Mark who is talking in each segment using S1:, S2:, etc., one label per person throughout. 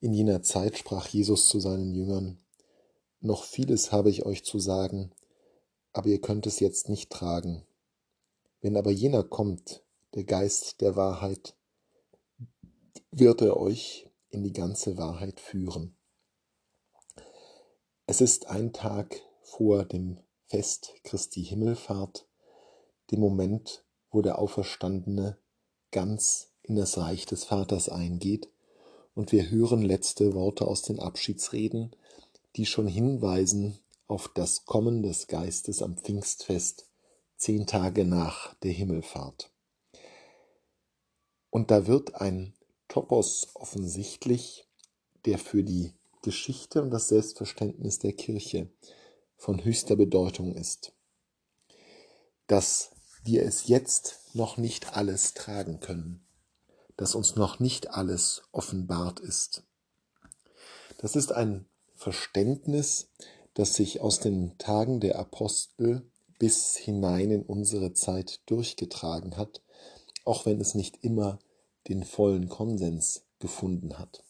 S1: In jener Zeit sprach Jesus zu seinen Jüngern, Noch vieles habe ich euch zu sagen, aber ihr könnt es jetzt nicht tragen. Wenn aber jener kommt, der Geist der Wahrheit, wird er euch in die ganze Wahrheit führen. Es ist ein Tag vor dem Fest Christi Himmelfahrt, dem Moment, wo der Auferstandene ganz in das Reich des Vaters eingeht, und wir hören letzte Worte aus den Abschiedsreden, die schon hinweisen auf das Kommen des Geistes am Pfingstfest, zehn Tage nach der Himmelfahrt. Und da wird ein Topos offensichtlich, der für die Geschichte und das Selbstverständnis der Kirche von höchster Bedeutung ist. Dass wir es jetzt noch nicht alles tragen können, dass uns noch nicht alles offenbart ist. Das ist ein Verständnis, das sich aus den Tagen der Apostel bis hinein in unsere Zeit durchgetragen hat, auch wenn es nicht immer den vollen Konsens gefunden hat.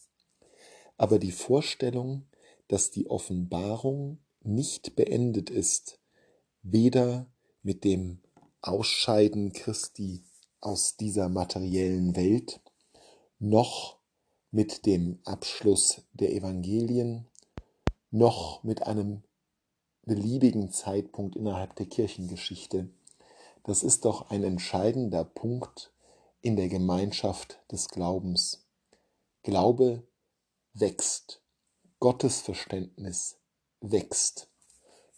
S1: Aber die Vorstellung, dass die Offenbarung nicht beendet ist, weder mit dem Ausscheiden Christi aus dieser materiellen Welt, noch mit dem Abschluss der Evangelien, noch mit einem beliebigen Zeitpunkt innerhalb der Kirchengeschichte. Das ist doch ein entscheidender Punkt in der Gemeinschaft des Glaubens. Glaube wächst, Gottesverständnis wächst.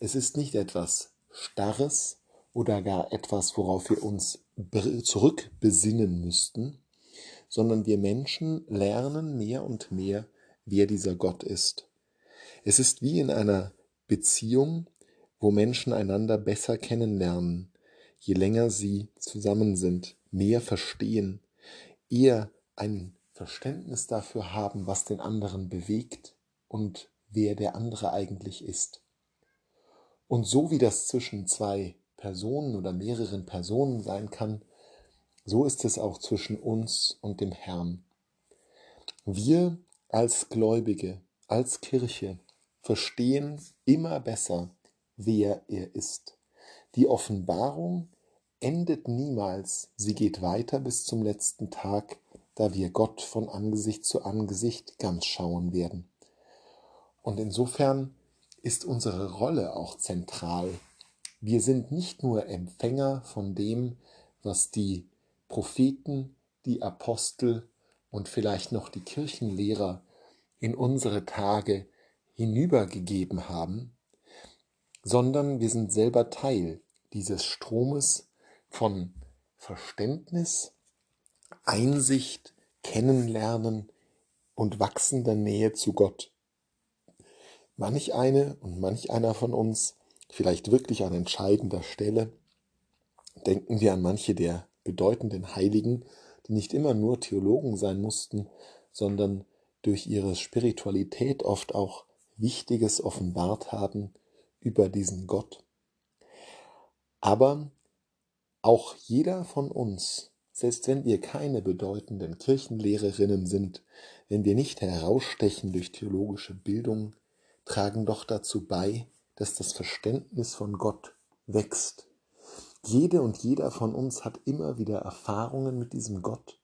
S1: Es ist nicht etwas Starres oder gar etwas, worauf wir uns zurückbesinnen müssten, sondern wir Menschen lernen mehr und mehr, wer dieser Gott ist. Es ist wie in einer Beziehung, wo Menschen einander besser kennenlernen, je länger sie zusammen sind, mehr verstehen, eher ein Verständnis dafür haben, was den anderen bewegt und wer der andere eigentlich ist. Und so wie das zwischen zwei Personen oder mehreren Personen sein kann, so ist es auch zwischen uns und dem Herrn. Wir als Gläubige, als Kirche verstehen immer besser, wer er ist. Die Offenbarung endet niemals, sie geht weiter bis zum letzten Tag, da wir Gott von Angesicht zu Angesicht ganz schauen werden. Und insofern ist unsere Rolle auch zentral. Wir sind nicht nur Empfänger von dem, was die Propheten, die Apostel und vielleicht noch die Kirchenlehrer in unsere Tage hinübergegeben haben, sondern wir sind selber Teil dieses Stromes von Verständnis, Einsicht, Kennenlernen und wachsender Nähe zu Gott. Manch eine und manch einer von uns, vielleicht wirklich an entscheidender Stelle, denken wir an manche der bedeutenden Heiligen, die nicht immer nur Theologen sein mussten, sondern durch ihre Spiritualität oft auch Wichtiges offenbart haben über diesen Gott. Aber auch jeder von uns, selbst wenn wir keine bedeutenden Kirchenlehrerinnen sind, wenn wir nicht herausstechen durch theologische Bildung, tragen doch dazu bei, dass das Verständnis von Gott wächst. Jede und jeder von uns hat immer wieder Erfahrungen mit diesem Gott,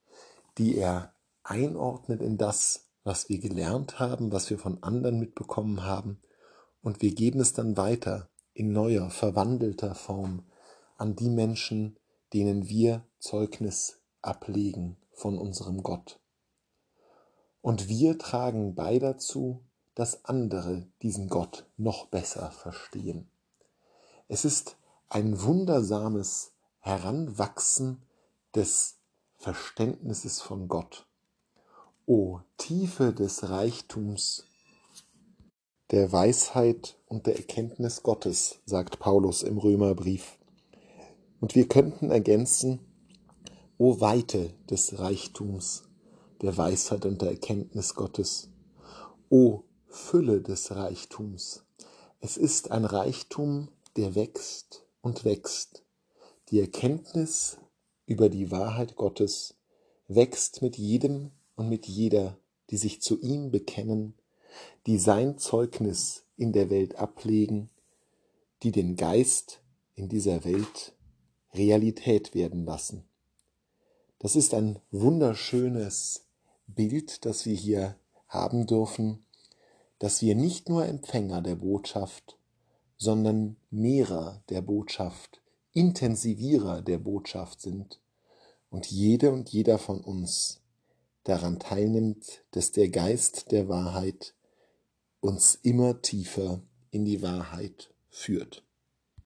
S1: die er einordnet in das, was wir gelernt haben, was wir von anderen mitbekommen haben, und wir geben es dann weiter in neuer, verwandelter Form an die Menschen, denen wir Zeugnis ablegen von unserem Gott. Und wir tragen bei dazu, dass andere diesen Gott noch besser verstehen. Es ist ein wundersames Heranwachsen des Verständnisses von Gott. O Tiefe des Reichtums, der Weisheit und der Erkenntnis Gottes, sagt Paulus im Römerbrief. Und wir könnten ergänzen, O Weite des Reichtums, der Weisheit und der Erkenntnis Gottes. O Fülle des Reichtums. Es ist ein Reichtum, der wächst und wächst. Die Erkenntnis über die Wahrheit Gottes wächst mit jedem und mit jeder, die sich zu ihm bekennen, die sein Zeugnis in der Welt ablegen, die den Geist in dieser Welt Realität werden lassen. Das ist ein wunderschönes Bild, das wir hier haben dürfen, dass wir nicht nur Empfänger der Botschaft, sondern Mehrer der Botschaft, Intensivierer der Botschaft sind und jede und jeder von uns daran teilnimmt, dass der Geist der Wahrheit uns immer tiefer in die Wahrheit führt.